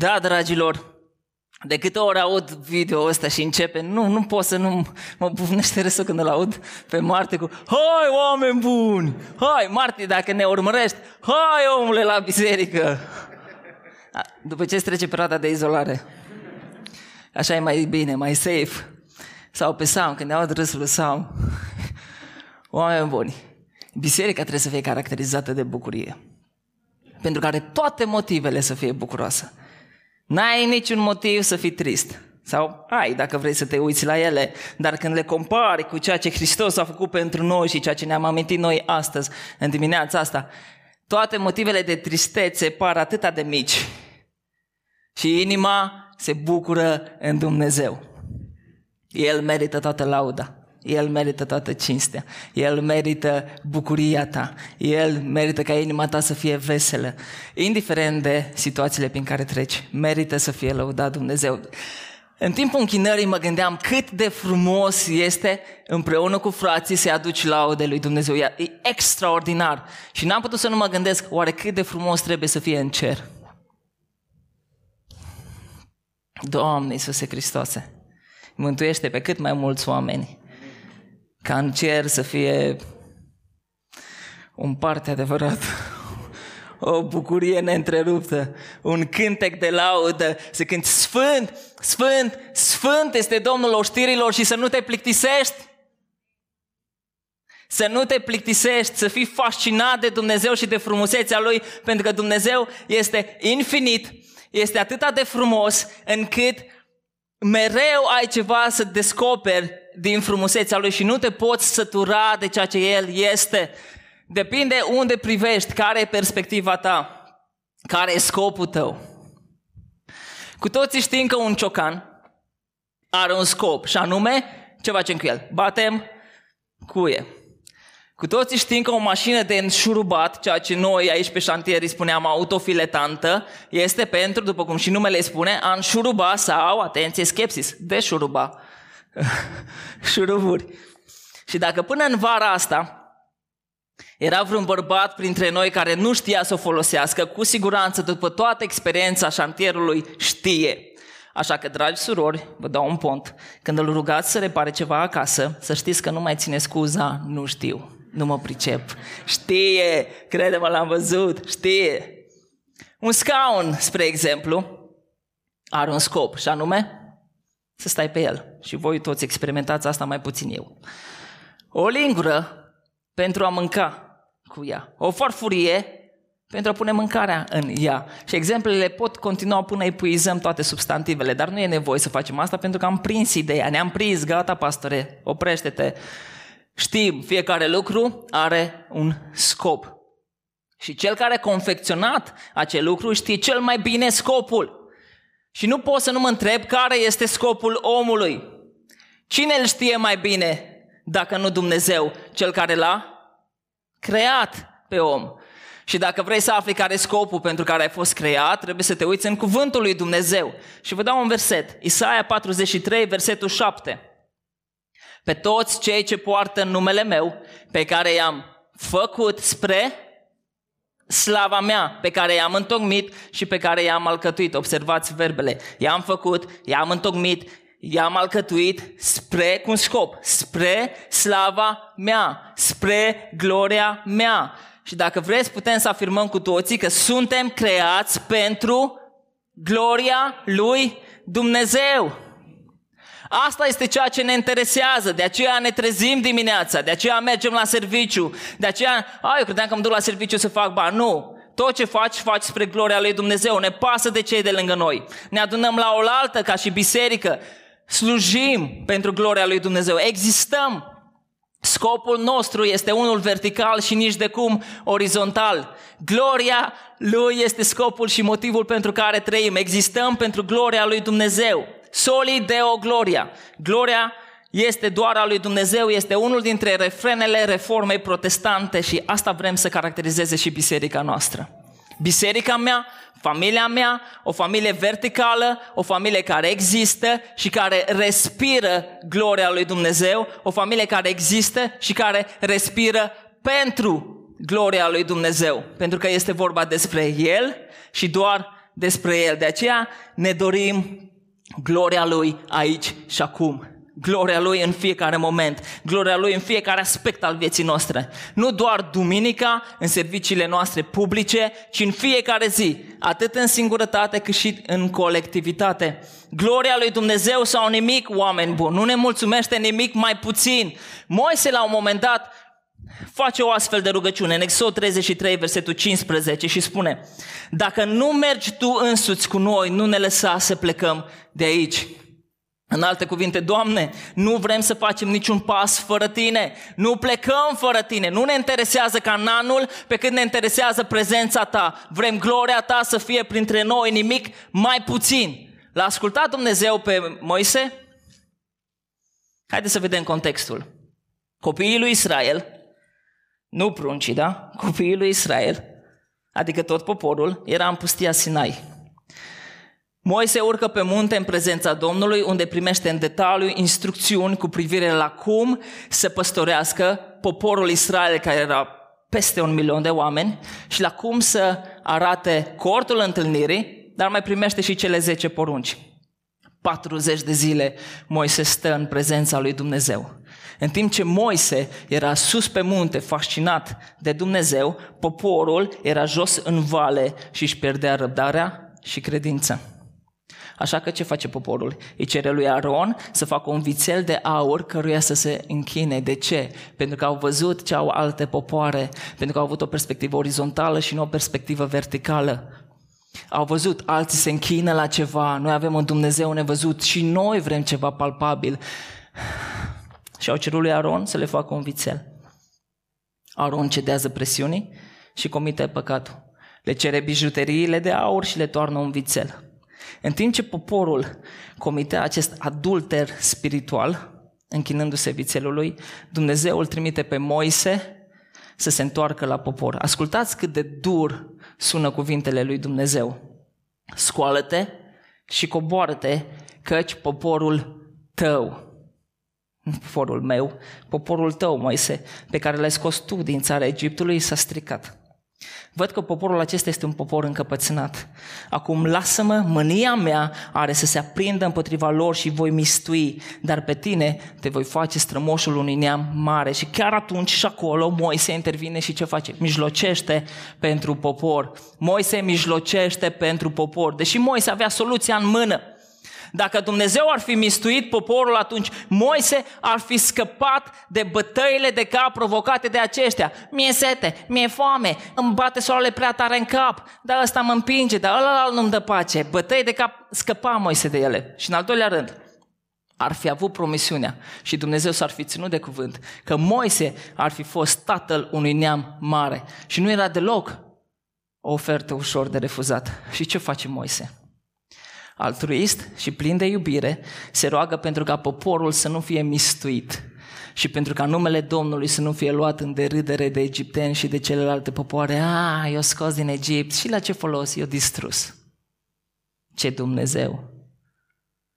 Da, dragilor, de câte ori aud video ăsta și începe, nu, nu pot să nu mă bufnește râsul când îl aud pe Marte cu Hai, oameni buni! Hai, Marte, dacă ne urmărești, hai, omule, la biserică! După ce trece perioada de izolare. Așa e mai bine, mai safe. Sau pe Sam, când ne aud râsul lui Sam. Oameni buni, biserica trebuie să fie caracterizată de bucurie. Pentru că are toate motivele să fie bucuroasă. N-ai niciun motiv să fii trist. Sau ai, dacă vrei să te uiți la ele, dar când le compari cu ceea ce Hristos a făcut pentru noi și ceea ce ne-am amintit noi astăzi, în dimineața asta, toate motivele de tristețe par atât de mici. Și inima se bucură în Dumnezeu. El merită toată lauda. El merită toată cinstea. El merită bucuria ta. El merită ca inima ta să fie veselă. Indiferent de situațiile prin care treci, merită să fie lăudat Dumnezeu. În timpul închinării mă gândeam cât de frumos este împreună cu frații să aduci laude lui Dumnezeu. E extraordinar. Și n-am putut să nu mă gândesc oare cât de frumos trebuie să fie în cer. Doamne Iisuse Hristoase, mântuiește pe cât mai mulți oameni ca în cer să fie un parte adevărat, o bucurie neîntreruptă, un cântec de laudă, să cânti Sfânt, Sfânt, Sfânt este Domnul oștirilor și să nu te plictisești. Să nu te plictisești, să fii fascinat de Dumnezeu și de frumusețea Lui, pentru că Dumnezeu este infinit, este atât de frumos încât mereu ai ceva să descoperi din frumusețea lui și nu te poți sătura de ceea ce el este. Depinde unde privești, care e perspectiva ta, care e scopul tău. Cu toții știm că un ciocan are un scop și anume, ce facem cu el? Batem cuie. Cu toții știm că o mașină de înșurubat, ceea ce noi aici pe șantier îi spuneam autofiletantă, este pentru, după cum și numele spune, a înșuruba sau, atenție, skepsis, deșuruba șuruburi. Și dacă până în vara asta era vreun bărbat printre noi care nu știa să o folosească, cu siguranță, după toată experiența șantierului, știe. Așa că, dragi surori, vă dau un pont. Când îl rugați să repare ceva acasă, să știți că nu mai ține scuza, nu știu, nu mă pricep. Știe, crede-mă, l-am văzut, știe. Un scaun, spre exemplu, are un scop și anume să stai pe el. Și voi toți experimentați asta mai puțin eu. O lingură pentru a mânca cu ea. O farfurie pentru a pune mâncarea în ea. Și exemplele pot continua până epuizăm toate substantivele, dar nu e nevoie să facem asta pentru că am prins ideea, ne-am prins, gata pastore, oprește-te. Știm, fiecare lucru are un scop. Și cel care a confecționat acel lucru știe cel mai bine scopul. Și nu pot să nu mă întreb care este scopul omului. Cine îl știe mai bine dacă nu Dumnezeu, cel care l-a creat pe om? Și dacă vrei să afli care e scopul pentru care ai fost creat, trebuie să te uiți în cuvântul lui Dumnezeu. Și vă dau un verset. Isaia 43, versetul 7. Pe toți cei ce poartă numele meu, pe care i-am făcut spre slava mea pe care i-am întocmit și pe care i-am alcătuit. Observați verbele. I-am făcut, i-am întocmit, i-am alcătuit spre, cu scop, spre slava mea, spre gloria mea. Și dacă vreți, putem să afirmăm cu toții că suntem creați pentru gloria lui Dumnezeu. Asta este ceea ce ne interesează, de aceea ne trezim dimineața, de aceea mergem la serviciu, de aceea, a, eu credeam că mă duc la serviciu să fac bani. Nu, tot ce faci, faci spre gloria lui Dumnezeu. Ne pasă de cei de lângă noi. Ne adunăm la oaltă ca și biserică. Slujim pentru gloria lui Dumnezeu. Existăm. Scopul nostru este unul vertical și nici de cum orizontal. Gloria lui este scopul și motivul pentru care trăim. Existăm pentru gloria lui Dumnezeu soli deo gloria. Gloria este doar a lui Dumnezeu, este unul dintre refrenele reformei protestante și asta vrem să caracterizeze și biserica noastră. Biserica mea, familia mea, o familie verticală, o familie care există și care respiră gloria lui Dumnezeu, o familie care există și care respiră pentru gloria lui Dumnezeu, pentru că este vorba despre El și doar despre El. De aceea ne dorim gloria Lui aici și acum. Gloria Lui în fiecare moment, gloria Lui în fiecare aspect al vieții noastre. Nu doar duminica, în serviciile noastre publice, ci în fiecare zi, atât în singurătate cât și în colectivitate. Gloria lui Dumnezeu sau nimic, oameni buni, nu ne mulțumește nimic mai puțin. Moise la un moment dat face o astfel de rugăciune în Exod 33, versetul 15 și spune Dacă nu mergi tu însuți cu noi, nu ne lăsa să plecăm de aici. În alte cuvinte, Doamne, nu vrem să facem niciun pas fără Tine, nu plecăm fără Tine, nu ne interesează cananul pe cât ne interesează prezența Ta. Vrem gloria Ta să fie printre noi, nimic mai puțin. L-a ascultat Dumnezeu pe Moise? Haideți să vedem contextul. Copiii lui Israel, nu pruncii, da? Copiii lui Israel, adică tot poporul, era în pustia Sinai. Moise urcă pe munte în prezența Domnului, unde primește în detaliu instrucțiuni cu privire la cum să păstorească poporul Israel, care era peste un milion de oameni, și la cum să arate cortul întâlnirii, dar mai primește și cele 10 porunci. 40 de zile Moise stă în prezența lui Dumnezeu. În timp ce Moise era sus pe munte, fascinat de Dumnezeu, poporul era jos în vale și își pierdea răbdarea și credința. Așa că ce face poporul? Îi cere lui Aron să facă un vițel de aur căruia să se închine. De ce? Pentru că au văzut ce au alte popoare, pentru că au avut o perspectivă orizontală și nu o perspectivă verticală. Au văzut, alții se închină la ceva, noi avem un Dumnezeu nevăzut și noi vrem ceva palpabil. Și au cerut lui Aron să le facă un vițel. Aron cedează presiunii și comite păcatul. Le cere bijuteriile de aur și le toarnă un vițel. În timp ce poporul comitea acest adulter spiritual, închinându-se vițelului, Dumnezeu îl trimite pe Moise să se întoarcă la popor. Ascultați cât de dur sună cuvintele lui Dumnezeu. Scoală-te și coboară-te, căci poporul tău, poporul meu, poporul tău, Moise, pe care l-ai scos tu din țara Egiptului, s-a stricat. Văd că poporul acesta este un popor încăpățânat. Acum lasă-mă, mânia mea are să se aprindă împotriva lor și voi mistui, dar pe tine te voi face strămoșul unui neam mare. Și chiar atunci și acolo Moise intervine și ce face? Mijlocește pentru popor. Moise mijlocește pentru popor. Deși Moise avea soluția în mână, dacă Dumnezeu ar fi mistuit poporul atunci, Moise ar fi scăpat de bătăile de cap provocate de aceștia. Mie sete, mie foame, îmi bate soarele prea tare în cap, dar ăsta mă împinge, dar ăla nu-mi dă pace. Bătăi de cap, scăpa Moise de ele. Și în al doilea rând, ar fi avut promisiunea și Dumnezeu s-ar fi ținut de cuvânt că Moise ar fi fost tatăl unui neam mare. Și nu era deloc o ofertă ușor de refuzat. Și ce face Moise? Altruist și plin de iubire, se roagă pentru ca poporul să nu fie mistuit și pentru ca numele Domnului să nu fie luat în derâdere de egipteni și de celelalte popoare. A, eu scos din Egipt și la ce folos? Eu distrus. Ce Dumnezeu!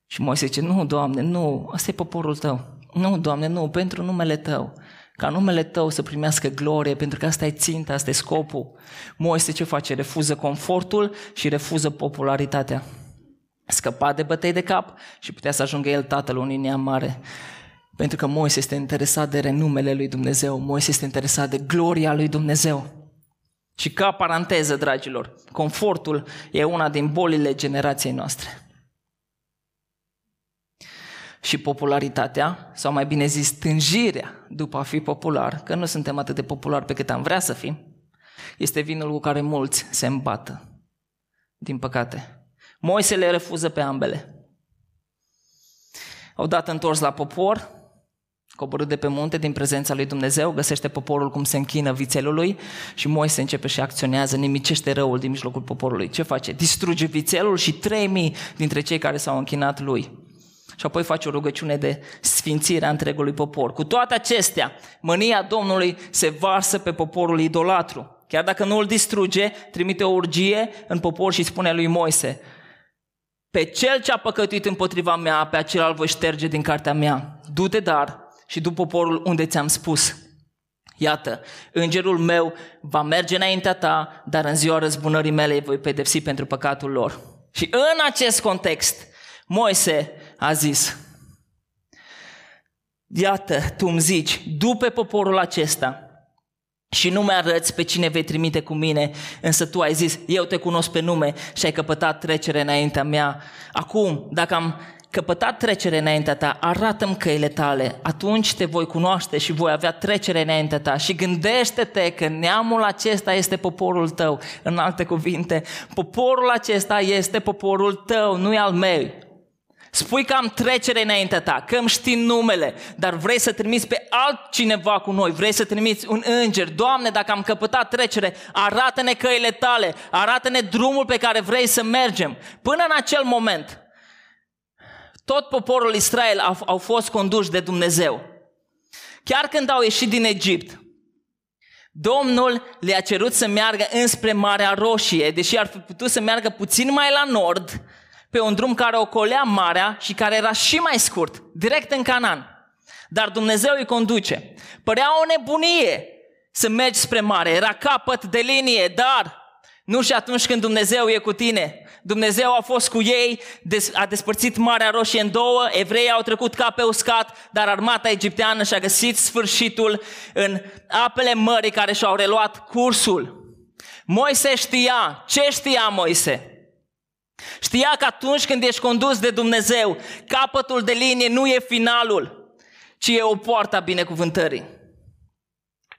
Și Moise zice, nu, Doamne, nu, ăsta e poporul Tău. Nu, Doamne, nu, pentru numele Tău. Ca numele Tău să primească glorie, pentru că asta e ținta, asta e scopul. Moise ce face? Refuză confortul și refuză popularitatea scăpa de bătăi de cap și putea să ajungă el tatăl unui neam mare. Pentru că Moise este interesat de renumele lui Dumnezeu, Moise este interesat de gloria lui Dumnezeu. Și ca paranteză, dragilor, confortul e una din bolile generației noastre. Și popularitatea, sau mai bine zis tânjirea după a fi popular, că nu suntem atât de populari pe cât am vrea să fim, este vinul cu care mulți se îmbată. Din păcate. Moise le refuză pe ambele. Odată întors la popor, coborât de pe munte din prezența lui Dumnezeu, găsește poporul cum se închină vițelului și Moise începe și acționează, nimicește răul din mijlocul poporului. Ce face? Distruge vițelul și 3000 dintre cei care s-au închinat lui. Și apoi face o rugăciune de sfințire a întregului popor. Cu toate acestea, mânia Domnului se varsă pe poporul idolatru. Chiar dacă nu îl distruge, trimite o urgie în popor și spune lui Moise, pe cel ce a păcătuit împotriva mea, pe acela îl voi șterge din cartea mea. Du-te dar și du poporul unde ți-am spus. Iată, îngerul meu va merge înaintea ta, dar în ziua răzbunării mele îi voi pedepsi pentru păcatul lor. Și în acest context, Moise a zis, Iată, tu îmi zici, după poporul acesta, și nu mi-arăți pe cine vei trimite cu mine, însă tu ai zis, eu te cunosc pe nume și ai căpătat trecere înaintea mea. Acum, dacă am căpătat trecere înaintea ta, arată-mi căile tale, atunci te voi cunoaște și voi avea trecere înaintea ta. Și gândește-te că neamul acesta este poporul tău. În alte cuvinte, poporul acesta este poporul tău, nu e al meu. Spui că am trecere înaintea ta, că îmi știi numele, dar vrei să trimiți pe altcineva cu noi, vrei să trimiți un înger. Doamne, dacă am căpătat trecere, arată-ne căile tale, arată-ne drumul pe care vrei să mergem. Până în acel moment, tot poporul Israel au, au fost conduși de Dumnezeu. Chiar când au ieșit din Egipt, Domnul le-a cerut să meargă înspre Marea Roșie, deși ar fi putut să meargă puțin mai la nord, pe un drum care ocolea marea și care era și mai scurt, direct în Canaan. Dar Dumnezeu îi conduce. Părea o nebunie să mergi spre mare, era capăt de linie, dar nu și atunci când Dumnezeu e cu tine. Dumnezeu a fost cu ei, a despărțit Marea Roșie în două, evreii au trecut ca pe uscat, dar armata egipteană și-a găsit sfârșitul în apele mării care și-au reluat cursul. Moise știa. Ce știa Moise? Știa că atunci când ești condus de Dumnezeu, capătul de linie nu e finalul, ci e o poartă a binecuvântării.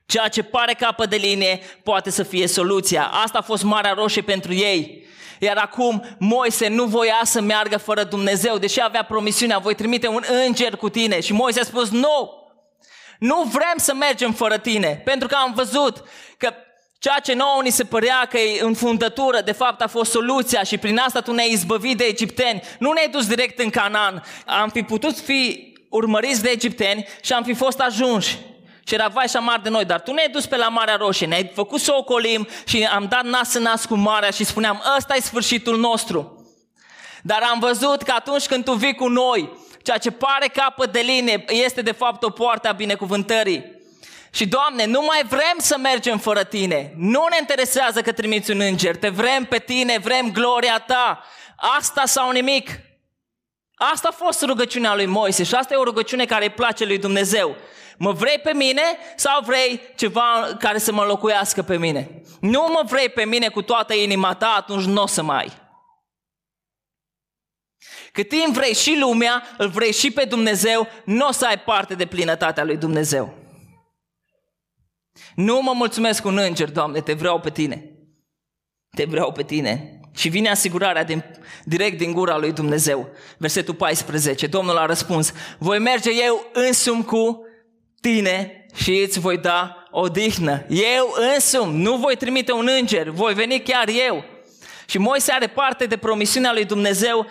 Ceea ce pare capăt de linie poate să fie soluția. Asta a fost Marea Roșie pentru ei. Iar acum Moise nu voia să meargă fără Dumnezeu, deși avea promisiunea, voi trimite un înger cu tine. Și Moise a spus, nu, nu vrem să mergem fără tine, pentru că am văzut că Ceea ce nouă ni se părea că e în fundătură, de fapt a fost soluția și prin asta tu ne-ai izbăvit de egipteni. Nu ne-ai dus direct în Canaan. Am fi putut fi urmăriți de egipteni și am fi fost ajunși. Și era vai și amar de noi, dar tu ne-ai dus pe la Marea Roșie, ne-ai făcut să o colim și am dat nas în nas cu marea și spuneam, ăsta e sfârșitul nostru. Dar am văzut că atunci când tu vii cu noi, ceea ce pare capăt de linie este de fapt o poartă a binecuvântării. Și, Doamne, nu mai vrem să mergem fără Tine. Nu ne interesează că trimiți un înger. Te vrem pe Tine, vrem gloria Ta. Asta sau nimic. Asta a fost rugăciunea lui Moise și asta e o rugăciune care îi place lui Dumnezeu. Mă vrei pe mine sau vrei ceva care să mă locuiască pe mine? Nu mă vrei pe mine cu toată inima ta, atunci nu o să mai. Cât timp vrei și lumea, îl vrei și pe Dumnezeu, nu o să ai parte de plinătatea lui Dumnezeu. Nu mă mulțumesc cu un înger, Doamne, te vreau pe tine. Te vreau pe tine. Și vine asigurarea din, direct din gura lui Dumnezeu. Versetul 14. Domnul a răspuns, voi merge eu însumi cu tine și îți voi da odihnă. Eu însumi, nu voi trimite un înger, voi veni chiar eu. Și Moise are parte de promisiunea lui Dumnezeu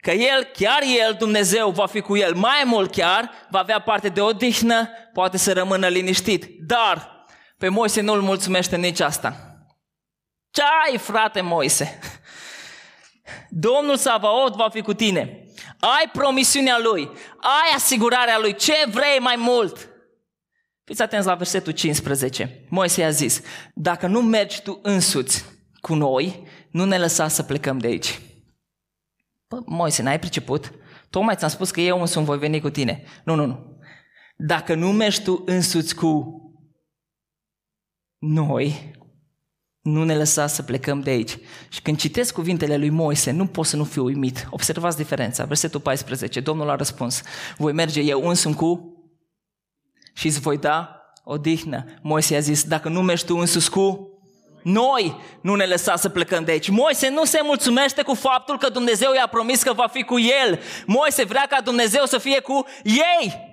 că el, chiar el, Dumnezeu, va fi cu el. Mai mult chiar, va avea parte de odihnă, poate să rămână liniștit. Dar pe Moise nu-l mulțumește nici asta. Ce ai, frate Moise? Domnul Savaot va fi cu tine. Ai promisiunea lui, ai asigurarea lui, ce vrei mai mult? Fiți atenți la versetul 15. Moise a zis, dacă nu mergi tu însuți cu noi, nu ne lăsa să plecăm de aici. Bă, Moise, n-ai priceput? Tocmai ți-am spus că eu însumi voi veni cu tine. Nu, nu, nu. Dacă nu mergi tu însuți cu noi nu ne lăsa să plecăm de aici. Și când citesc cuvintele lui Moise, nu pot să nu fiu uimit. Observați diferența. Versetul 14. Domnul a răspuns, voi merge eu însumi cu și îți voi da odihnă. Moise a zis, dacă nu mergi tu însus cu noi, nu ne lăsa să plecăm de aici. Moise nu se mulțumește cu faptul că Dumnezeu i-a promis că va fi cu el. Moise vrea ca Dumnezeu să fie cu ei.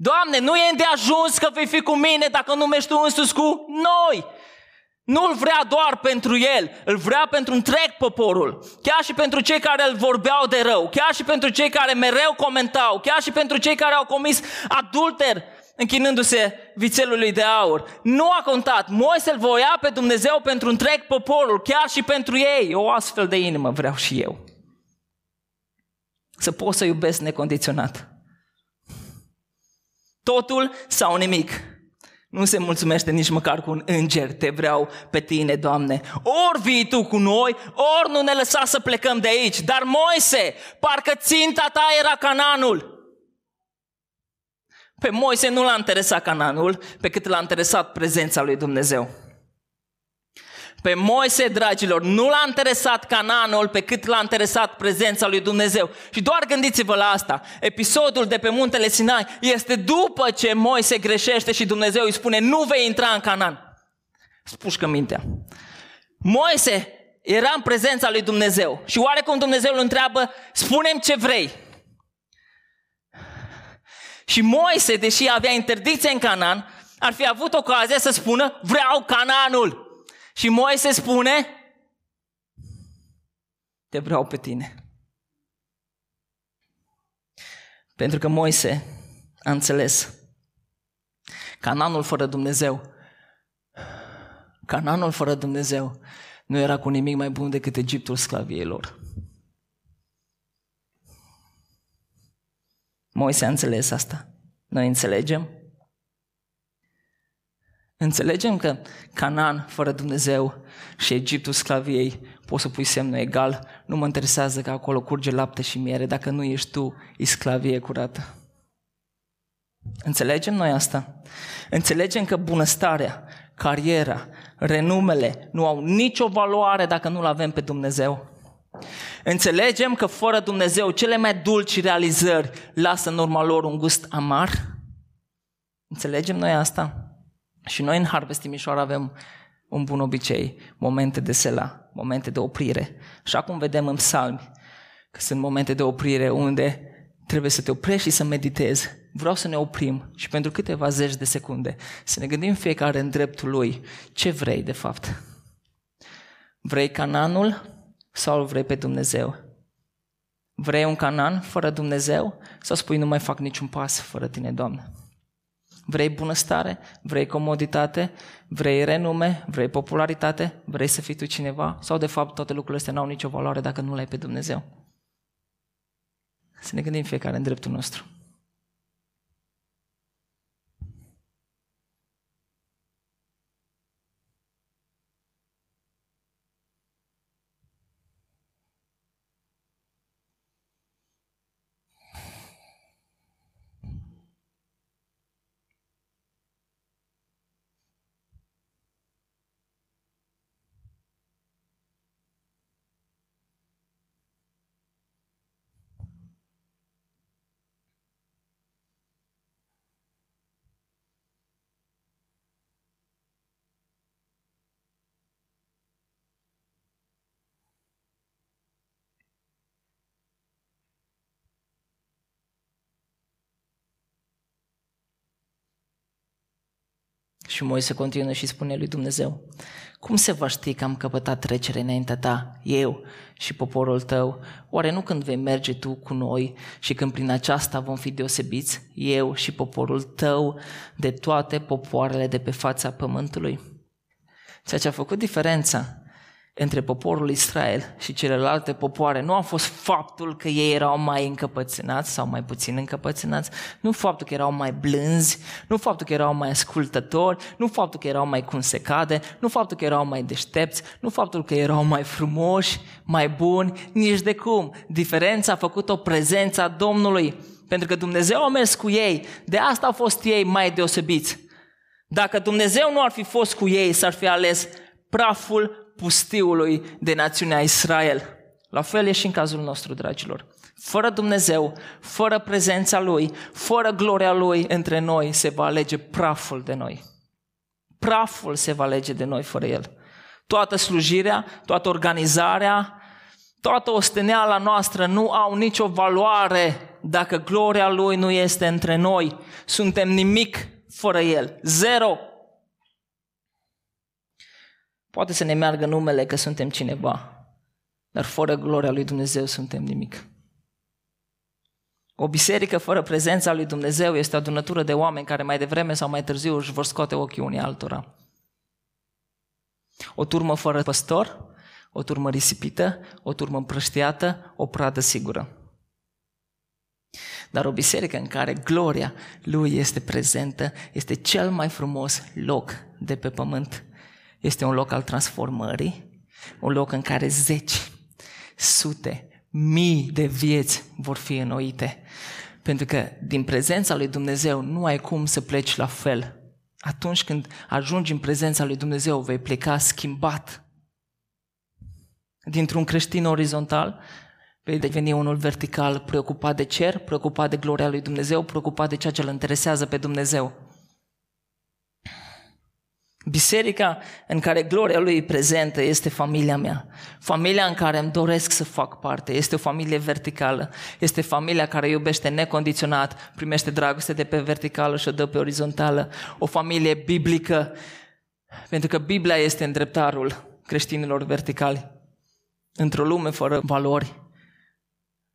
Doamne, nu e de ajuns că vei fi cu mine dacă nu mergi tu însuți cu noi. Nu îl vrea doar pentru el, îl vrea pentru întreg poporul. Chiar și pentru cei care îl vorbeau de rău, chiar și pentru cei care mereu comentau, chiar și pentru cei care au comis adulter închinându-se vițelului de aur. Nu a contat. Moise îl voia pe Dumnezeu pentru întreg poporul, chiar și pentru ei. O astfel de inimă vreau și eu. Să pot să iubesc necondiționat. Totul sau nimic. Nu se mulțumește nici măcar cu un înger, te vreau pe tine, Doamne. Ori vii Tu cu noi, ori nu ne lăsa să plecăm de aici. Dar Moise, parcă ținta ta era Cananul. Pe Moise nu l-a interesat Cananul, pe cât l-a interesat prezența lui Dumnezeu. Pe Moise, dragilor, nu l-a interesat Cananul pe cât l-a interesat prezența lui Dumnezeu. Și doar gândiți-vă la asta. Episodul de pe muntele Sinai este după ce Moise greșește și Dumnezeu îi spune nu vei intra în Canan. Spușcă mintea. Moise era în prezența lui Dumnezeu și oarecum Dumnezeu îl întreabă, spunem ce vrei. Și Moise, deși avea interdicție în Canaan, ar fi avut ocazia să spună, vreau Cananul. Și Moise spune, te vreau pe tine. Pentru că Moise a înțeles Cananul fără Dumnezeu, Cananul fără Dumnezeu nu era cu nimic mai bun decât Egiptul sclaviei lor. Moise a înțeles asta. Noi înțelegem? Înțelegem că Canaan fără Dumnezeu și Egiptul sclaviei poți să pui semnul egal. Nu mă interesează că acolo curge lapte și miere. Dacă nu ești tu, e sclavie curată. Înțelegem noi asta? Înțelegem că bunăstarea, cariera, renumele nu au nicio valoare dacă nu-L avem pe Dumnezeu. Înțelegem că fără Dumnezeu cele mai dulci realizări lasă în urma lor un gust amar? Înțelegem noi asta? Și noi în Harvest Timișoara avem un bun obicei, momente de sela, momente de oprire. Și acum vedem în psalmi că sunt momente de oprire unde trebuie să te oprești și să meditezi. Vreau să ne oprim și pentru câteva zeci de secunde să ne gândim fiecare în dreptul lui ce vrei de fapt. Vrei cananul sau îl vrei pe Dumnezeu? Vrei un canan fără Dumnezeu sau spui nu mai fac niciun pas fără tine, Doamne? Vrei bunăstare? Vrei comoditate? Vrei renume? Vrei popularitate? Vrei să fii tu cineva? Sau de fapt toate lucrurile astea nu au nicio valoare dacă nu le ai pe Dumnezeu? Să ne gândim fiecare în dreptul nostru. Și Moise continuă și spune lui Dumnezeu, cum se va ști că am căpătat trecere înaintea ta, eu și poporul tău? Oare nu când vei merge tu cu noi și când prin aceasta vom fi deosebiți, eu și poporul tău, de toate popoarele de pe fața pământului? Ceea ce a făcut diferența între poporul Israel și celelalte popoare nu a fost faptul că ei erau mai încăpățânați sau mai puțin încăpățânați, nu faptul că erau mai blânzi, nu faptul că erau mai ascultători, nu faptul că erau mai cum se cade, nu faptul că erau mai deștepți, nu faptul că erau mai frumoși, mai buni, nici de cum. Diferența a făcut-o prezența Domnului, pentru că Dumnezeu a mers cu ei, de asta au fost ei mai deosebiți. Dacă Dumnezeu nu ar fi fost cu ei, s-ar fi ales praful pustiului de națiunea Israel. La fel e și în cazul nostru, dragilor. Fără Dumnezeu, fără prezența Lui, fără gloria Lui între noi, se va alege praful de noi. Praful se va alege de noi fără El. Toată slujirea, toată organizarea, toată osteneala noastră nu au nicio valoare dacă gloria Lui nu este între noi. Suntem nimic fără El. Zero. Poate să ne meargă numele că suntem cineva, dar fără gloria lui Dumnezeu suntem nimic. O biserică fără prezența lui Dumnezeu este o adunătură de oameni care mai devreme sau mai târziu își vor scoate ochii unii altora. O turmă fără păstor, o turmă risipită, o turmă împrăștiată, o pradă sigură. Dar o biserică în care gloria lui este prezentă este cel mai frumos loc de pe pământ. Este un loc al transformării, un loc în care zeci, sute, mii de vieți vor fi înnoite. Pentru că din prezența lui Dumnezeu nu ai cum să pleci la fel. Atunci când ajungi în prezența lui Dumnezeu, vei pleca schimbat. Dintr-un creștin orizontal, vei deveni unul vertical, preocupat de cer, preocupat de gloria lui Dumnezeu, preocupat de ceea ce îl interesează pe Dumnezeu. Biserica în care gloria lui e prezentă este familia mea. Familia în care îmi doresc să fac parte. Este o familie verticală. Este familia care iubește necondiționat, primește dragoste de pe verticală și o dă pe orizontală. O familie biblică, pentru că Biblia este îndreptarul creștinilor verticali. Într-o lume fără valori,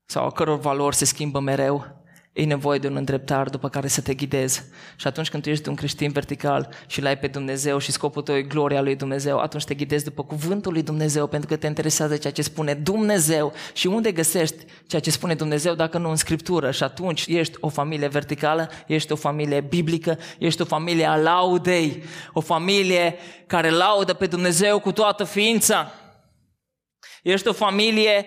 sau a căror valori se schimbă mereu, E nevoie de un îndreptar după care să te ghidezi. Și atunci când tu ești un creștin vertical și l-ai pe Dumnezeu și scopul tău e gloria lui Dumnezeu, atunci te ghidezi după cuvântul lui Dumnezeu pentru că te interesează ceea ce spune Dumnezeu. Și unde găsești ceea ce spune Dumnezeu dacă nu în Scriptură? Și atunci ești o familie verticală, ești o familie biblică, ești o familie a laudei, o familie care laudă pe Dumnezeu cu toată ființa. Ești o familie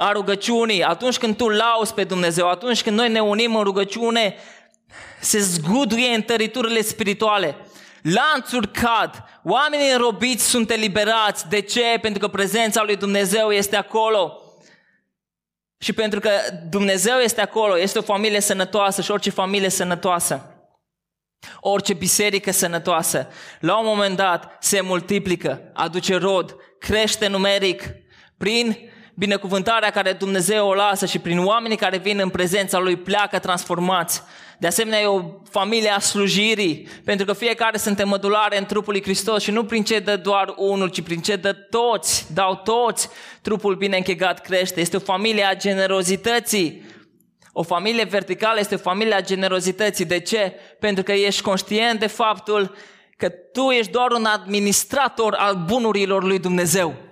a rugăciunii, atunci când tu lauzi pe Dumnezeu, atunci când noi ne unim în rugăciune, se zguduie în tăriturile spirituale. Lanțuri cad, oamenii înrobiți sunt eliberați. De ce? Pentru că prezența lui Dumnezeu este acolo. Și pentru că Dumnezeu este acolo, este o familie sănătoasă și orice familie sănătoasă, orice biserică sănătoasă, la un moment dat se multiplică, aduce rod, crește numeric prin binecuvântarea care Dumnezeu o lasă și prin oamenii care vin în prezența Lui pleacă transformați. De asemenea, e o familie a slujirii, pentru că fiecare suntem mădulare în trupul lui Hristos și nu prin ce dă doar unul, ci prin ce dă toți, dau toți, trupul bine închegat crește. Este o familie a generozității. O familie verticală este o familie a generozității. De ce? Pentru că ești conștient de faptul că tu ești doar un administrator al bunurilor lui Dumnezeu.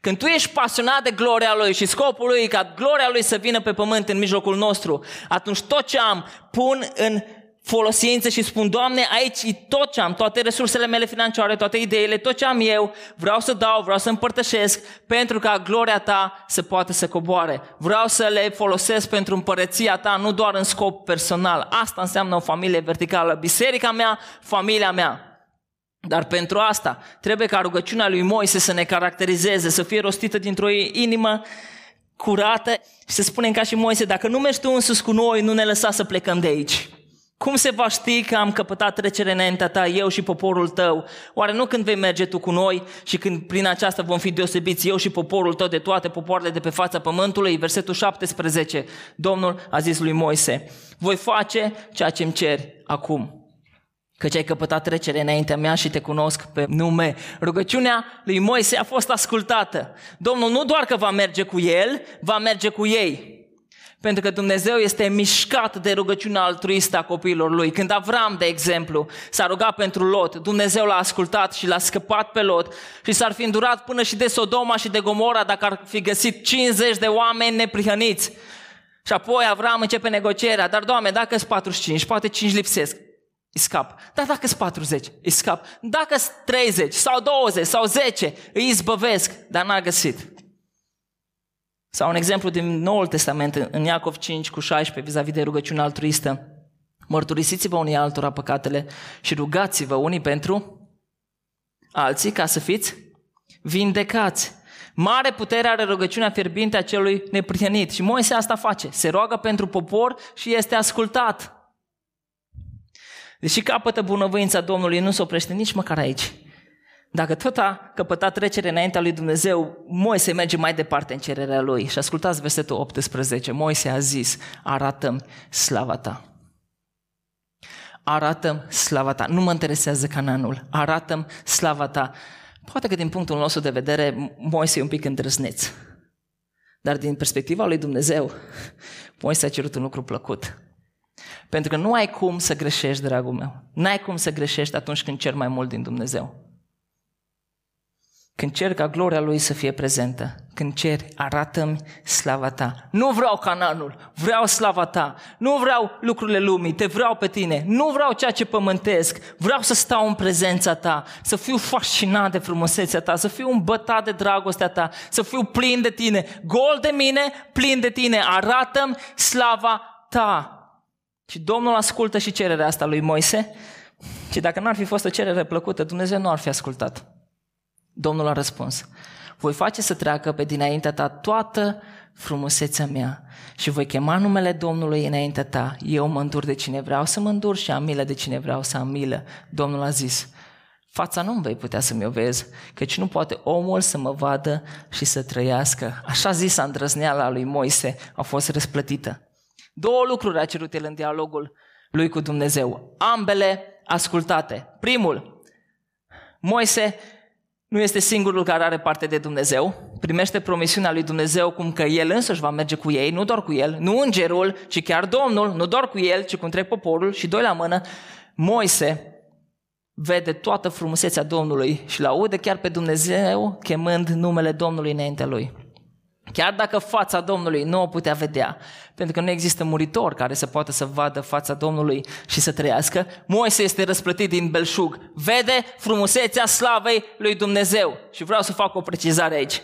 Când tu ești pasionat de gloria Lui și scopul Lui ca gloria Lui să vină pe pământ în mijlocul nostru, atunci tot ce am pun în folosință și spun, Doamne, aici e tot ce am, toate resursele mele financiare, toate ideile, tot ce am eu, vreau să dau, vreau să împărtășesc pentru ca gloria Ta să poată să coboare. Vreau să le folosesc pentru împărăția Ta, nu doar în scop personal. Asta înseamnă o familie verticală. Biserica mea, familia mea. Dar pentru asta trebuie ca rugăciunea lui Moise să ne caracterizeze, să fie rostită dintr-o inimă curată și să spunem ca și Moise, dacă nu mergi tu în sus cu noi, nu ne lăsa să plecăm de aici. Cum se va ști că am căpătat trecere înaintea ta, eu și poporul tău? Oare nu când vei merge tu cu noi și când prin aceasta vom fi deosebiți eu și poporul tău de toate popoarele de pe fața pământului? Versetul 17. Domnul a zis lui Moise, voi face ceea ce îmi ceri acum căci ai căpătat trecere înaintea mea și te cunosc pe nume. Rugăciunea lui Moise a fost ascultată. Domnul nu doar că va merge cu el, va merge cu ei. Pentru că Dumnezeu este mișcat de rugăciunea altruistă a copiilor lui. Când Avram, de exemplu, s-a rugat pentru Lot, Dumnezeu l-a ascultat și l-a scăpat pe Lot și s-ar fi îndurat până și de Sodoma și de Gomora dacă ar fi găsit 50 de oameni neprihăniți. Și apoi Avram începe negocierea, dar Doamne, dacă sunt 45, poate 5 lipsesc îi scap. Dar dacă sunt 40, îi scap. Dacă sunt 30 sau 20 sau 10, îi izbăvesc, dar n-a găsit. Sau un exemplu din Noul Testament, în Iacov 5 cu 16, vis-a-vis de rugăciune altruistă. Mărturisiți-vă unii altora păcatele și rugați-vă unii pentru alții ca să fiți vindecați. Mare putere are rugăciunea fierbinte a celui neprihănit. Și Moise asta face. Se roagă pentru popor și este ascultat. Deși capătă bunăvoința Domnului, nu se oprește nici măcar aici. Dacă tot a căpătat trecere înaintea lui Dumnezeu, Moise merge mai departe în cererea lui. Și ascultați versetul 18. Moise a zis, arată slava ta. arată slava ta. Nu mă interesează cananul. arată slava ta. Poate că din punctul nostru de vedere, Moise e un pic îndrăzneț. Dar din perspectiva lui Dumnezeu, Moise a cerut un lucru plăcut. Pentru că nu ai cum să greșești, dragul meu. N-ai cum să greșești atunci când cer mai mult din Dumnezeu. Când cer ca gloria Lui să fie prezentă, când ceri, arată-mi slava ta. Nu vreau cananul, vreau slava ta. Nu vreau lucrurile lumii, te vreau pe tine. Nu vreau ceea ce pământesc, vreau să stau în prezența ta, să fiu fascinat de frumusețea ta, să fiu îmbătat de dragostea ta, să fiu plin de tine, gol de mine, plin de tine. Arată-mi slava ta. Și Domnul ascultă și cererea asta lui Moise. Și dacă n-ar fi fost o cerere plăcută, Dumnezeu nu ar fi ascultat. Domnul a răspuns, voi face să treacă pe dinaintea ta toată frumusețea mea și voi chema numele Domnului înaintea ta. Eu mă îndur de cine vreau să mă îndur și am milă de cine vreau să am milă. Domnul a zis, fața nu vei putea să-mi o vezi, căci nu poate omul să mă vadă și să trăiască. Așa zis îndrăzneala lui Moise a fost răsplătită. Două lucruri a cerut el în dialogul lui cu Dumnezeu, ambele ascultate. Primul, Moise nu este singurul care are parte de Dumnezeu, primește promisiunea lui Dumnezeu cum că El însuși va merge cu ei, nu doar cu El, nu îngerul, ci chiar Domnul, nu doar cu El, ci cu întreg poporul și doi la mână, Moise vede toată frumusețea Domnului și l-aude chiar pe Dumnezeu chemând numele Domnului înaintea lui. Chiar dacă fața Domnului nu o putea vedea, pentru că nu există muritor care să poată să vadă fața Domnului și să trăiască, Moise este răsplătit din belșug. Vede frumusețea slavei lui Dumnezeu. Și vreau să fac o precizare aici.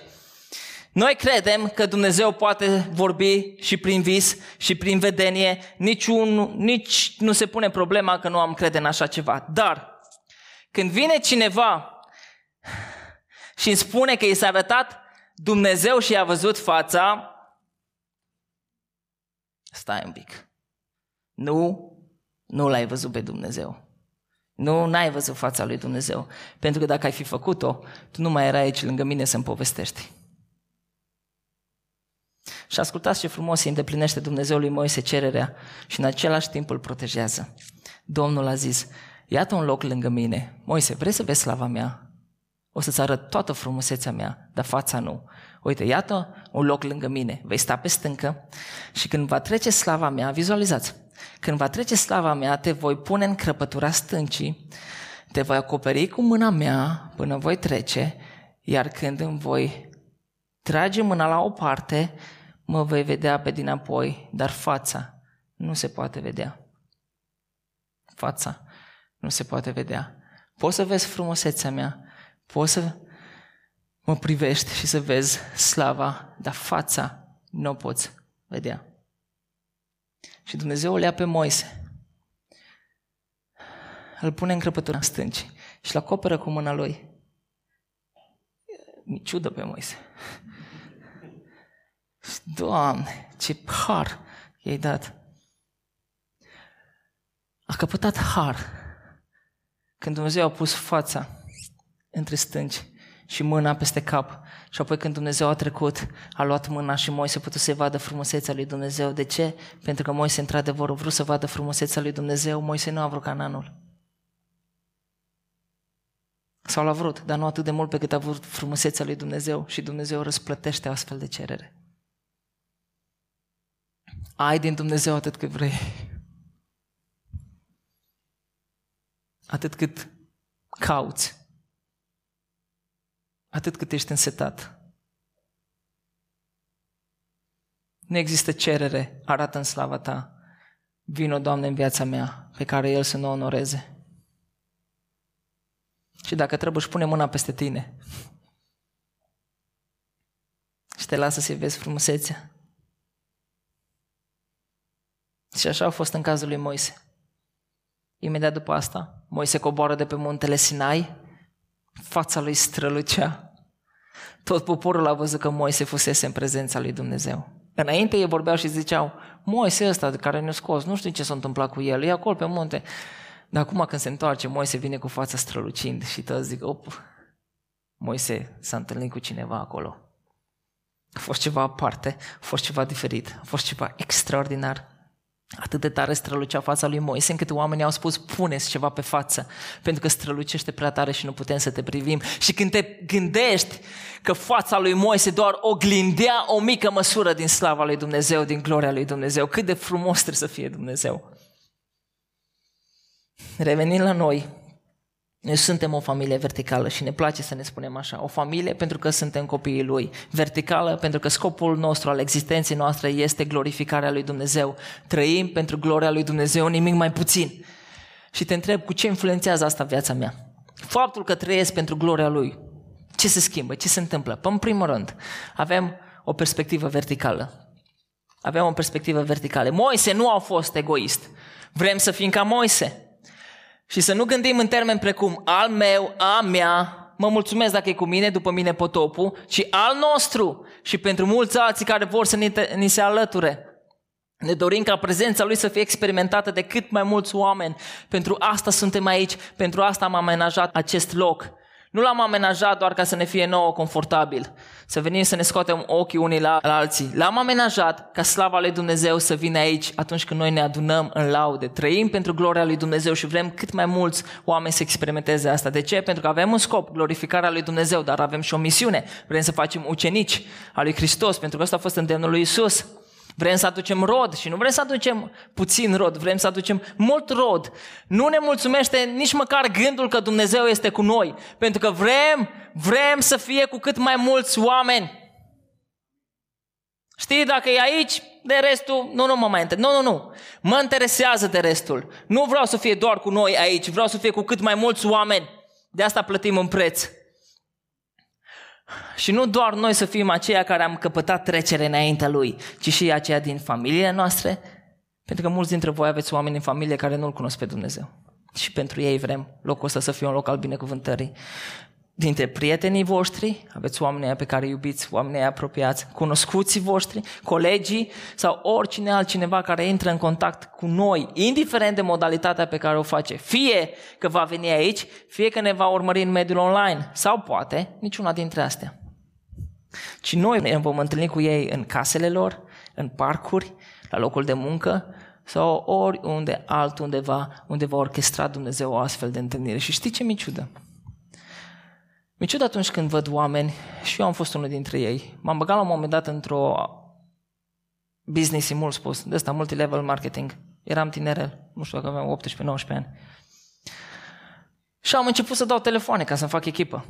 Noi credem că Dumnezeu poate vorbi și prin vis și prin vedenie, nici, un, nici nu se pune problema că nu am crede în așa ceva. Dar când vine cineva și îmi spune că i s-a arătat Dumnezeu și a văzut fața, stai un pic. Nu, nu l-ai văzut pe Dumnezeu. Nu, n-ai văzut fața lui Dumnezeu. Pentru că dacă ai fi făcut-o, tu nu mai erai aici lângă mine să-mi povestești. Și ascultați ce frumos se îndeplinește Dumnezeu lui Moise cererea și în același timp îl protejează. Domnul a zis, iată un loc lângă mine. Moise, vrei să vezi slava mea? O să-ți arăt toată frumusețea mea, dar fața nu. Uite, iată un loc lângă mine. Vei sta pe stâncă și când va trece slava mea, vizualizați, când va trece slava mea, te voi pune în crăpătura stâncii, te voi acoperi cu mâna mea până voi trece, iar când îmi voi trage mâna la o parte, mă vei vedea pe dinapoi, dar fața nu se poate vedea. Fața nu se poate vedea. Poți să vezi frumusețea mea, Poți să mă privești și să vezi slava, dar fața nu o poți vedea. Și Dumnezeu o lea pe Moise. Îl pune în crăpătura stânci și îl acoperă cu mâna lui. Mi ciudă pe Moise. Doamne, ce har i-ai dat. A căpătat har când Dumnezeu a pus fața între stânci și mâna peste cap. Și apoi când Dumnezeu a trecut, a luat mâna și Moise a putut să vadă frumusețea lui Dumnezeu. De ce? Pentru că Moise într-adevăr a vrut să vadă frumusețea lui Dumnezeu. Moise nu a vrut cananul. Sau l-a vrut, dar nu atât de mult pe cât a vrut frumusețea lui Dumnezeu și Dumnezeu răsplătește astfel de cerere. Ai din Dumnezeu atât cât vrei. Atât cât cauți atât cât ești însetat. Nu există cerere, arată în slava ta. Vino, Doamne, în viața mea, pe care El să nu o onoreze. Și dacă trebuie, își pune mâna peste tine. Și te lasă să-i vezi frumusețea. Și așa a fost în cazul lui Moise. Imediat după asta, Moise coboară de pe muntele Sinai, fața lui strălucea. Tot poporul a văzut că Moise fusese în prezența lui Dumnezeu. Înainte ei vorbeau și ziceau, Moise ăsta de care ne-a scos, nu știu ce s-a întâmplat cu el, e acolo pe munte. Dar acum când se întoarce, Moise vine cu fața strălucind și toți zic, op, Moise s-a întâlnit cu cineva acolo. A fost ceva aparte, a fost ceva diferit, a fost ceva extraordinar. Atât de tare strălucea fața lui Moise, încât oamenii au spus, puneți ceva pe față, pentru că strălucește prea tare și nu putem să te privim. Și când te gândești că fața lui Moise doar oglindea o mică măsură din slava lui Dumnezeu, din gloria lui Dumnezeu, cât de frumos trebuie să fie Dumnezeu. Revenind la noi, Noi suntem o familie verticală și ne place să ne spunem așa. O familie pentru că suntem copiii Lui. Verticală pentru că scopul nostru al existenței noastre este glorificarea Lui Dumnezeu. Trăim pentru gloria Lui Dumnezeu, nimic mai puțin. Și te întreb cu ce influențează asta viața mea? Faptul că trăiesc pentru gloria Lui. Ce se schimbă? Ce se întâmplă? Păi, în primul rând, avem o perspectivă verticală. Avem o perspectivă verticală. Moise nu a fost egoist. Vrem să fim ca Moise. Și să nu gândim în termeni precum al meu, a mea, mă mulțumesc dacă e cu mine, după mine potopul, ci al nostru și pentru mulți alții care vor să ni, te, ni se alăture. Ne dorim ca prezența Lui să fie experimentată de cât mai mulți oameni. Pentru asta suntem aici, pentru asta am amenajat acest loc. Nu l-am amenajat doar ca să ne fie nouă confortabil, să venim să ne scoatem ochii unii la, la alții. L-am amenajat ca slava lui Dumnezeu să vină aici atunci când noi ne adunăm în laude. Trăim pentru gloria lui Dumnezeu și vrem cât mai mulți oameni să experimenteze asta. De ce? Pentru că avem un scop, glorificarea lui Dumnezeu, dar avem și o misiune. Vrem să facem ucenici al lui Hristos, pentru că ăsta a fost îndemnul lui Isus. Vrem să aducem rod și nu vrem să aducem puțin rod, vrem să aducem mult rod. Nu ne mulțumește nici măcar gândul că Dumnezeu este cu noi, pentru că vrem, vrem să fie cu cât mai mulți oameni. Știi, dacă e aici, de restul, nu, nu mă mai Nu, nu, nu. Mă interesează de restul. Nu vreau să fie doar cu noi aici, vreau să fie cu cât mai mulți oameni. De asta plătim un preț. Și nu doar noi să fim aceia care am căpătat trecere înaintea Lui, ci și aceia din familiile noastre, pentru că mulți dintre voi aveți oameni în familie care nu-L cunosc pe Dumnezeu. Și pentru ei vrem locul ăsta să fie un loc al binecuvântării dintre prietenii voștri, aveți oamenii pe care iubiți, oamenii apropiați, cunoscuții voștri, colegii sau oricine altcineva care intră în contact cu noi, indiferent de modalitatea pe care o face. Fie că va veni aici, fie că ne va urmări în mediul online sau poate niciuna dintre astea. Ci noi ne vom întâlni cu ei în casele lor, în parcuri, la locul de muncă sau oriunde altundeva unde va orchestra Dumnezeu o astfel de întâlnire. Și știi ce mi ciudă? Mi-e ciudat atunci când văd oameni, și eu am fost unul dintre ei, m-am băgat la un moment dat într-o business, mult spus, de ăsta, multilevel marketing. Eram tinerel, nu știu dacă aveam 18-19 ani. Și am început să dau telefoane ca să-mi fac echipă.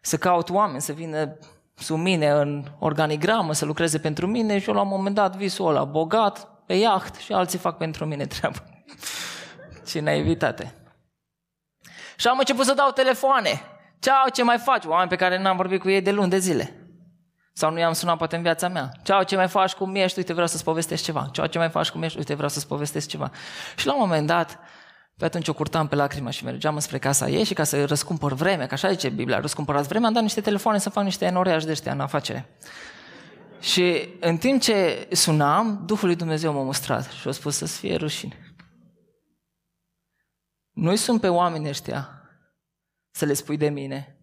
Să caut oameni, să vină sub mine în organigramă, să lucreze pentru mine și eu la un moment dat visul ăla, bogat, pe iaht și alții fac pentru mine treabă. Ce naivitate. Și am început să dau telefoane. Ceau, ce mai faci? Oameni pe care n-am vorbit cu ei de luni de zile. Sau nu i-am sunat poate în viața mea. Ceau, ce mai faci, cum ești? Uite, vreau să-ți povestesc ceva. Ceau, ce mai faci, cum ești? Uite, vreau să-ți povestesc ceva. Și la un moment dat, pe atunci o curtam pe lacrimă și mergeam spre casa ei și ca să răscumpăr vreme, că așa zice Biblia, răscumpărați vreme, am dat niște telefoane să fac niște enoreași de ăștia în afacere. Și în timp ce sunam, Duhul lui Dumnezeu m-a mustrat și a spus să-ți fie rușine. Nu-i sunt pe oamenii ăștia să le spui de mine.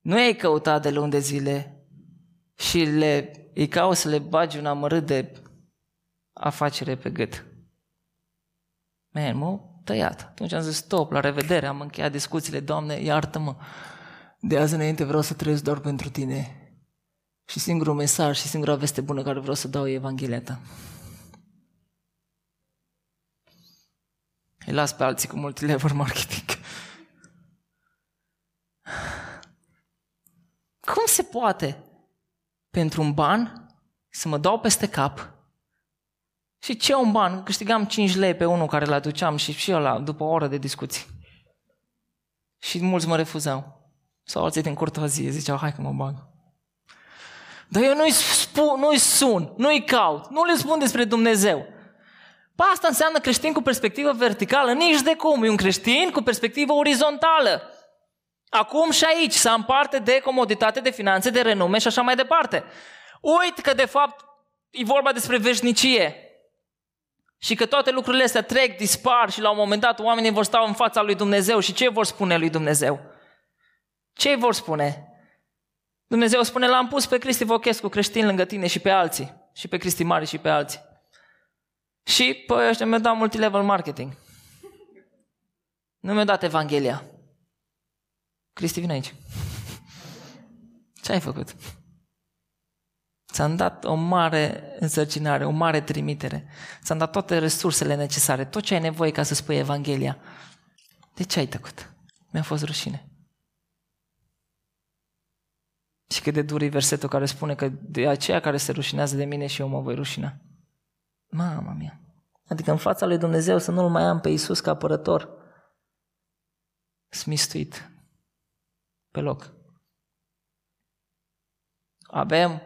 Nu ai căutat de luni de zile și le, îi caut să le bagi un amărât de afacere pe gât. Man, mă tăiat. Atunci am zis stop, la revedere, am încheiat discuțiile, Doamne, iartă-mă. De azi înainte vreau să trăiesc doar pentru Tine. Și singurul mesaj și singura veste bună care vreau să dau e Evanghelia Ta. Îi las pe alții cu multilevel marketing. Cum se poate pentru un ban să mă dau peste cap și ce un ban? Câștigam 5 lei pe unul care îl aduceam și și ăla după o oră de discuții. Și mulți mă refuzau. Sau alții din curtoazie ziceau, hai că mă bag. Dar eu nu-i, spun, nu-i sun, nu-i caut, nu le spun despre Dumnezeu. Pa, asta înseamnă creștin cu perspectivă verticală? Nici de cum. E un creștin cu perspectivă orizontală. Acum și aici să am parte de comoditate, de finanțe, de renume și așa mai departe. Uit că de fapt e vorba despre veșnicie. Și că toate lucrurile astea trec, dispar și la un moment dat oamenii vor sta în fața lui Dumnezeu și ce vor spune lui Dumnezeu? Ce vor spune? Dumnezeu spune, l-am pus pe Cristi Vochescu creștin lângă tine și pe alții. Și pe Cristi Mari și pe alții. Și pe ăștia mi-au dat multilevel marketing. Nu mi-au dat Evanghelia. Cristi, vine aici. Ce ai făcut? Ți-am dat o mare însărcinare, o mare trimitere. Ți-am dat toate resursele necesare, tot ce ai nevoie ca să spui Evanghelia. De ce ai tăcut? Mi-a fost rușine. Și cât de dur e versetul care spune că de aceea care se rușinează de mine și eu mă voi rușina. Mama mea. Adică în fața lui Dumnezeu să nu-L mai am pe Iisus ca apărător. Smistuit. Pe loc. Avem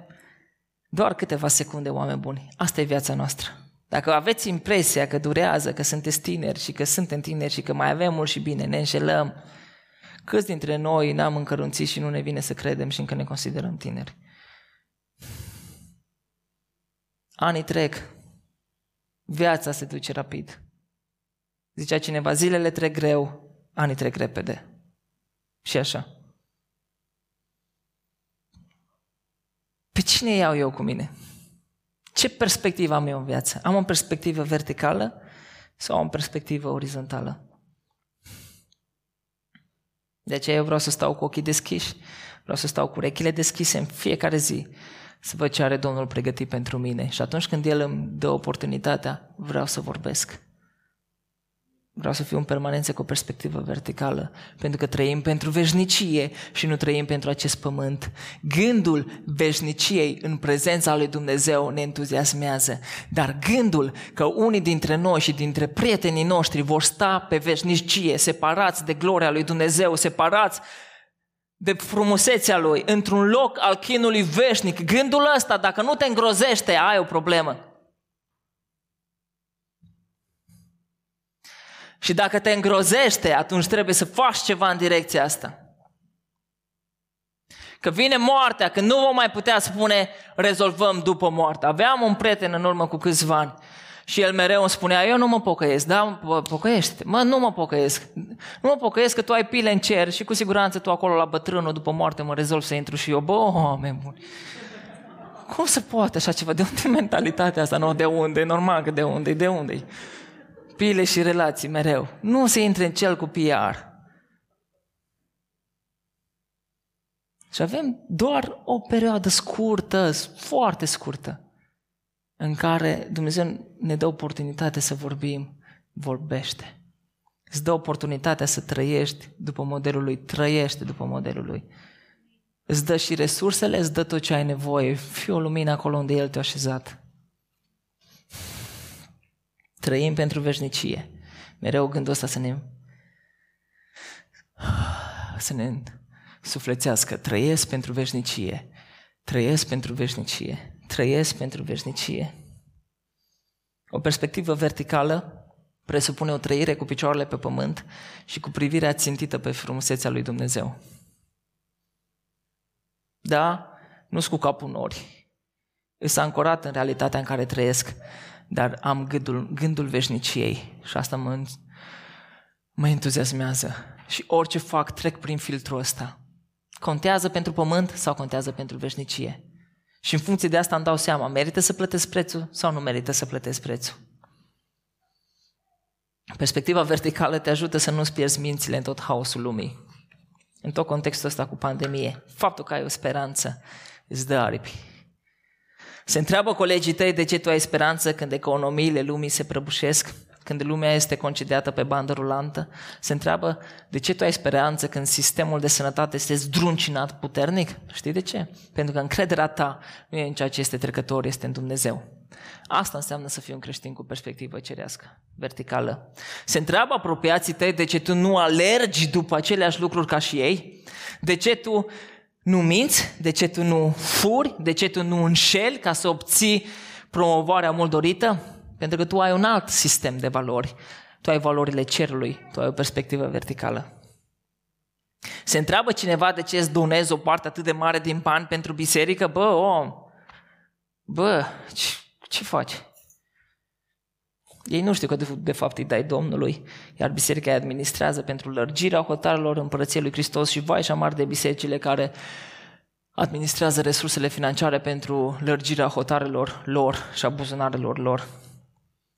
doar câteva secunde, oameni buni. Asta e viața noastră. Dacă aveți impresia că durează, că sunteți tineri și că suntem tineri și că mai avem mult și bine, ne înșelăm, câți dintre noi n-am încărunțit și nu ne vine să credem și încă ne considerăm tineri? Anii trec, viața se duce rapid. Zicea cineva, zilele trec greu, anii trec repede. Și așa. Pe cine iau eu cu mine? Ce perspectivă am eu în viață? Am o perspectivă verticală sau am o perspectivă orizontală? De aceea eu vreau să stau cu ochii deschiși, vreau să stau cu urechile deschise în fiecare zi, să văd ce are Domnul pregătit pentru mine. Și atunci când El îmi dă oportunitatea, vreau să vorbesc. Vreau să fiu în permanență cu o perspectivă verticală, pentru că trăim pentru veșnicie și nu trăim pentru acest pământ. Gândul veșniciei în prezența lui Dumnezeu ne entuziasmează, dar gândul că unii dintre noi și dintre prietenii noștri vor sta pe veșnicie, separați de gloria lui Dumnezeu, separați de frumusețea lui, într-un loc al chinului veșnic, gândul ăsta, dacă nu te îngrozește, ai o problemă. Și dacă te îngrozește, atunci trebuie să faci ceva în direcția asta. Că vine moartea, că nu vom mai putea spune rezolvăm după moarte. Aveam un prieten în urmă cu câțiva ani și el mereu îmi spunea, eu nu mă pocăiesc, da, pocăiește Mă, nu mă pocăiesc. Nu mă pocăiesc că tu ai pile în cer și cu siguranță tu acolo la bătrânul după moarte mă rezolv să intru și eu. Bă, oameni buni. Cum se poate așa ceva? De unde mentalitatea asta? Nu, de unde? E normal că de unde? De unde? pile și relații mereu. Nu se intre în cel cu PR. Și avem doar o perioadă scurtă, foarte scurtă, în care Dumnezeu ne dă oportunitate să vorbim, vorbește. Îți dă oportunitatea să trăiești după modelul lui, trăiește după modelul lui. Îți dă și resursele, îți dă tot ce ai nevoie. Fii o lumină acolo unde El te-a așezat. Trăim pentru veșnicie. Mereu gândul ăsta să ne să ne sufletească. Trăiesc pentru veșnicie. Trăiesc pentru veșnicie. Trăiesc pentru veșnicie. O perspectivă verticală presupune o trăire cu picioarele pe pământ și cu privirea țintită pe frumusețea lui Dumnezeu. Da, nu sunt cu capul nori. Îs ancorat în realitatea în care trăiesc, dar am gândul, gândul veșniciei și asta mă, mă entuziasmează. Și orice fac, trec prin filtrul ăsta. Contează pentru pământ sau contează pentru veșnicie? Și în funcție de asta îmi dau seama, merită să plătesc prețul sau nu merită să plătesc prețul? Perspectiva verticală te ajută să nu-ți pierzi mințile în tot haosul lumii. În tot contextul ăsta cu pandemie. Faptul că ai o speranță îți dă aripi. Se întreabă colegii tăi de ce tu ai speranță când economiile lumii se prăbușesc, când lumea este concediată pe bandă rulantă. Se întreabă de ce tu ai speranță când sistemul de sănătate este zdruncinat puternic. Știi de ce? Pentru că încrederea ta nu e în ceea ce este trecător, este în Dumnezeu. Asta înseamnă să fii un creștin cu perspectivă cerească, verticală. Se întreabă apropiații tăi de ce tu nu alergi după aceleași lucruri ca și ei, de ce tu nu minți? De ce tu nu furi? De ce tu nu înșeli ca să obții promovarea mult dorită? Pentru că tu ai un alt sistem de valori. Tu ai valorile cerului, tu ai o perspectivă verticală. Se întreabă cineva de ce îți donezi o parte atât de mare din bani pentru biserică? Bă, om, bă, ce, ce faci? Ei nu știu că de, de fapt îi dai Domnului, iar biserica îi administrează pentru lărgirea hotarelor împărăției lui Hristos și vai și amar de bisericile care administrează resursele financiare pentru lărgirea hotarelor lor și a buzunarelor lor.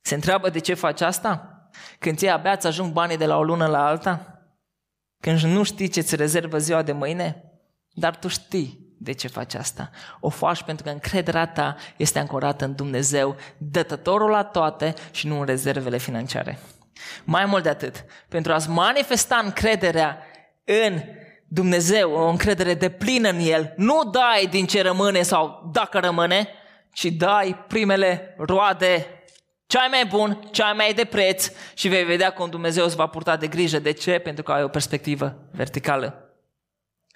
Se întreabă de ce faci asta? Când ți abia îți ajung banii de la o lună la alta? Când nu știi ce ți rezervă ziua de mâine? Dar tu știi de ce faci asta? O faci pentru că încrederea ta este ancorată în Dumnezeu, dătătorul la toate și nu în rezervele financiare. Mai mult de atât, pentru a-ți manifesta încrederea în Dumnezeu, o încredere de plină în El, nu dai din ce rămâne sau dacă rămâne, ci dai primele roade cea mai bun, cea mai de preț și vei vedea cum Dumnezeu îți va purta de grijă. De ce? Pentru că ai o perspectivă verticală.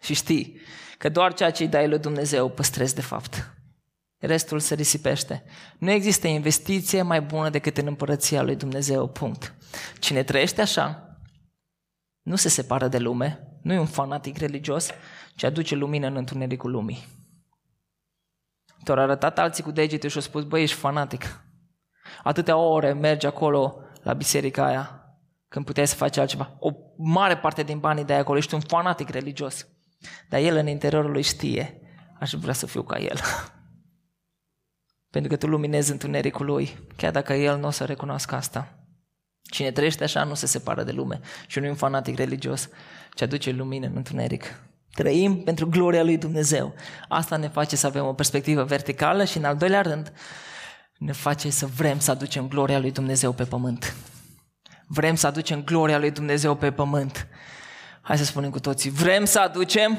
Și știi că doar ceea ce îi dai lui Dumnezeu păstrezi de fapt. Restul se risipește. Nu există investiție mai bună decât în împărăția lui Dumnezeu, punct. Cine trăiește așa, nu se separă de lume, nu e un fanatic religios, ci aduce lumină în întunericul lumii. Te-au arătat alții cu degetul și au spus, băi, ești fanatic. Atâtea ore mergi acolo la biserica aia, când puteai să faci altceva. O mare parte din banii de acolo, ești un fanatic religios. Dar el în interiorul lui știe, aș vrea să fiu ca el. Pentru că tu luminezi întunericul lui, chiar dacă el nu o să recunoască asta. Cine trăiește așa nu se separă de lume și nu e un fanatic religios, ci aduce lumină în întuneric. Trăim pentru gloria lui Dumnezeu. Asta ne face să avem o perspectivă verticală și în al doilea rând ne face să vrem să aducem gloria lui Dumnezeu pe pământ. Vrem să aducem gloria lui Dumnezeu pe pământ. Hai să spunem cu toții, vrem să aducem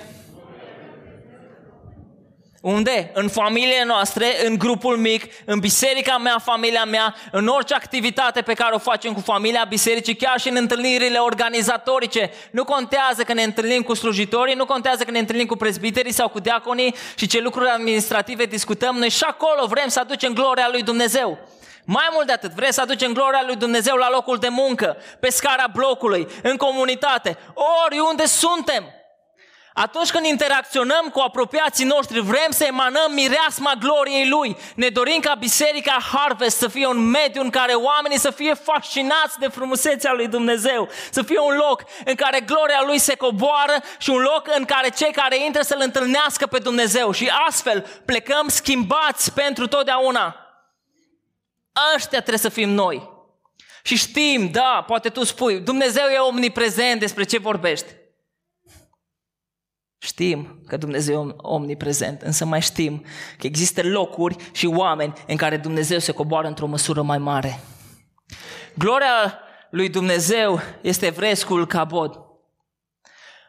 unde? În familiile noastre, în grupul mic, în biserica mea, familia mea, în orice activitate pe care o facem cu familia bisericii, chiar și în întâlnirile organizatorice. Nu contează că ne întâlnim cu slujitorii, nu contează că ne întâlnim cu prezbiterii sau cu diaconii și ce lucruri administrative discutăm. Noi și acolo vrem să aducem gloria lui Dumnezeu. Mai mult de atât, vrem să aducem gloria lui Dumnezeu la locul de muncă, pe scara blocului, în comunitate, oriunde suntem. Atunci când interacționăm cu apropiații noștri, vrem să emanăm mireasma gloriei Lui. Ne dorim ca Biserica Harvest să fie un mediu în care oamenii să fie fascinați de frumusețea lui Dumnezeu. Să fie un loc în care gloria Lui se coboară și un loc în care cei care intră să-L întâlnească pe Dumnezeu. Și astfel plecăm schimbați pentru totdeauna. Ăștia trebuie să fim noi. Și știm, da, poate tu spui, Dumnezeu e omniprezent, despre ce vorbești? Știm că Dumnezeu e omniprezent, însă mai știm că există locuri și oameni în care Dumnezeu se coboară într-o măsură mai mare. Gloria lui Dumnezeu este evrescul cabod.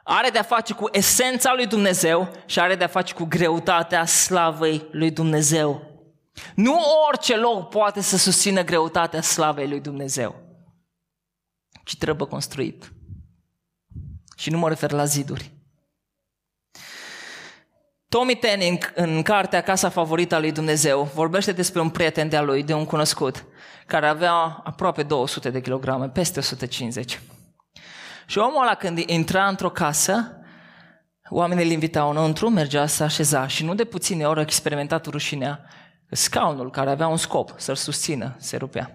Are de-a face cu esența lui Dumnezeu și are de-a face cu greutatea slavei lui Dumnezeu. Nu orice loc poate să susțină greutatea slavei lui Dumnezeu, ci trebuie construit. Și nu mă refer la ziduri. Tommy Tenning, în cartea Casa Favorită a lui Dumnezeu, vorbește despre un prieten de-a lui, de un cunoscut, care avea aproape 200 de kilograme, peste 150. Și omul ăla când intra într-o casă, oamenii îl invitau înăuntru, mergea să așeza și nu de puține ori a experimentat rușinea. Scaunul care avea un scop, să-l susțină, se rupea.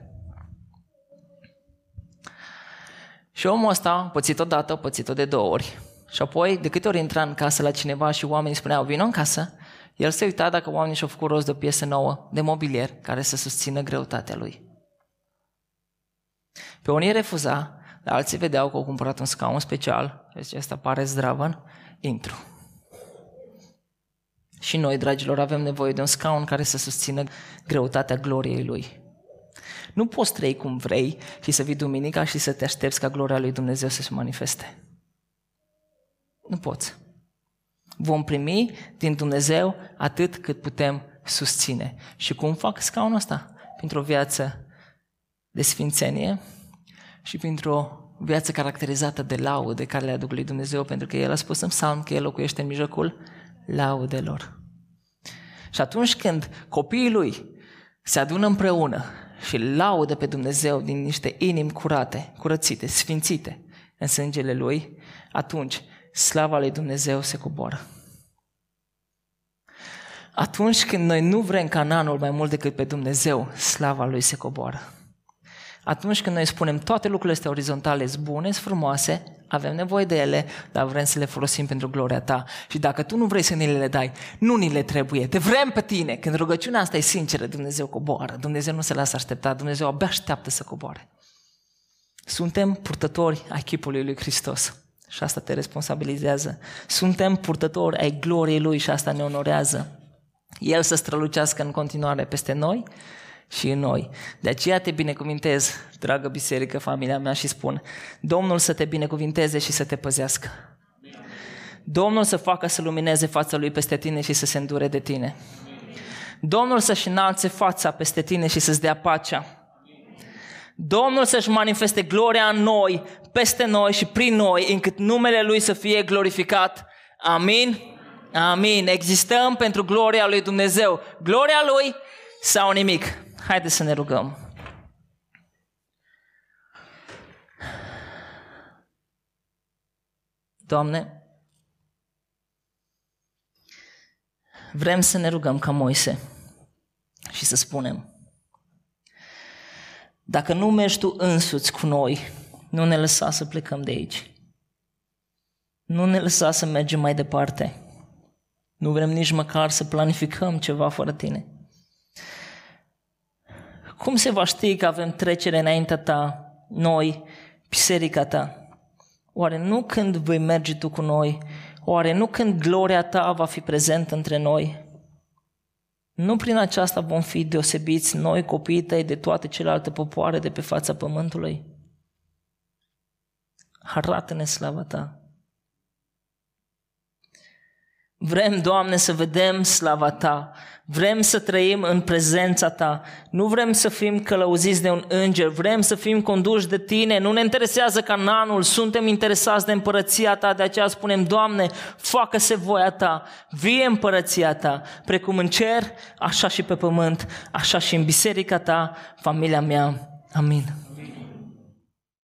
Și omul ăsta a pățit odată, a pățit-o de două ori. Și apoi, de câte ori intra în casă la cineva și oamenii spuneau, vină în casă, el se uita dacă oamenii și-au făcut rost de o piesă nouă, de mobilier, care să susțină greutatea lui. Pe unii refuza, dar alții vedeau că au cumpărat un scaun special, deci asta pare zdravăn, intru. Și noi, dragilor, avem nevoie de un scaun care să susțină greutatea gloriei lui. Nu poți trăi cum vrei și să vii duminica și să te aștepți ca gloria lui Dumnezeu să se manifeste. Nu poți. Vom primi din Dumnezeu atât cât putem susține. Și cum fac scaunul ăsta? Printr-o viață de sfințenie și printr-o viață caracterizată de laude care le aduc lui Dumnezeu, pentru că El a spus în psalm că El locuiește în mijlocul laudelor. Și atunci când copiii Lui se adună împreună și laudă pe Dumnezeu din niște inimi curate, curățite, sfințite în sângele Lui, atunci slava lui Dumnezeu se coboară. Atunci când noi nu vrem cananul mai mult decât pe Dumnezeu, slava lui se coboară. Atunci când noi spunem toate lucrurile astea orizontale sunt bune, sunt frumoase, avem nevoie de ele, dar vrem să le folosim pentru gloria ta. Și dacă tu nu vrei să ni le dai, nu ni le trebuie. Te vrem pe tine. Când rugăciunea asta e sinceră, Dumnezeu coboară. Dumnezeu nu se lasă aștepta. Dumnezeu abia așteaptă să coboare. Suntem purtători a chipului lui Hristos. Și asta te responsabilizează. Suntem purtători ai gloriei Lui și asta ne onorează. El să strălucească în continuare peste noi și în noi. De aceea te binecuvintez, dragă biserică, familia mea și spun, Domnul să te binecuvinteze și să te păzească. Domnul să facă să lumineze fața Lui peste tine și să se îndure de tine. Domnul să-și înalțe fața peste tine și să-ți dea pacea. Domnul să-și manifeste gloria în noi, peste noi și prin noi, încât numele Lui să fie glorificat. Amin? Amin. Existăm pentru gloria Lui Dumnezeu. Gloria Lui sau nimic. Haideți să ne rugăm. Doamne, vrem să ne rugăm ca Moise și să spunem, dacă nu mergi tu însuți cu noi, nu ne lăsa să plecăm de aici. Nu ne lăsa să mergem mai departe. Nu vrem nici măcar să planificăm ceva fără tine. Cum se va ști că avem trecere înaintea ta, noi, biserica ta? Oare nu când vei merge tu cu noi? Oare nu când gloria ta va fi prezentă între noi? Nu prin aceasta vom fi deosebiți noi, copiii tăi, de toate celelalte popoare de pe fața pământului? Arată-ne slava ta! Vrem, Doamne, să vedem slava Ta. Vrem să trăim în prezența Ta. Nu vrem să fim călăuziți de un înger. Vrem să fim conduși de Tine. Nu ne interesează cananul. Suntem interesați de împărăția Ta. De aceea spunem, Doamne, facă-se voia Ta. Vie împărăția Ta. Precum în cer, așa și pe pământ, așa și în biserica Ta, familia mea. Amin.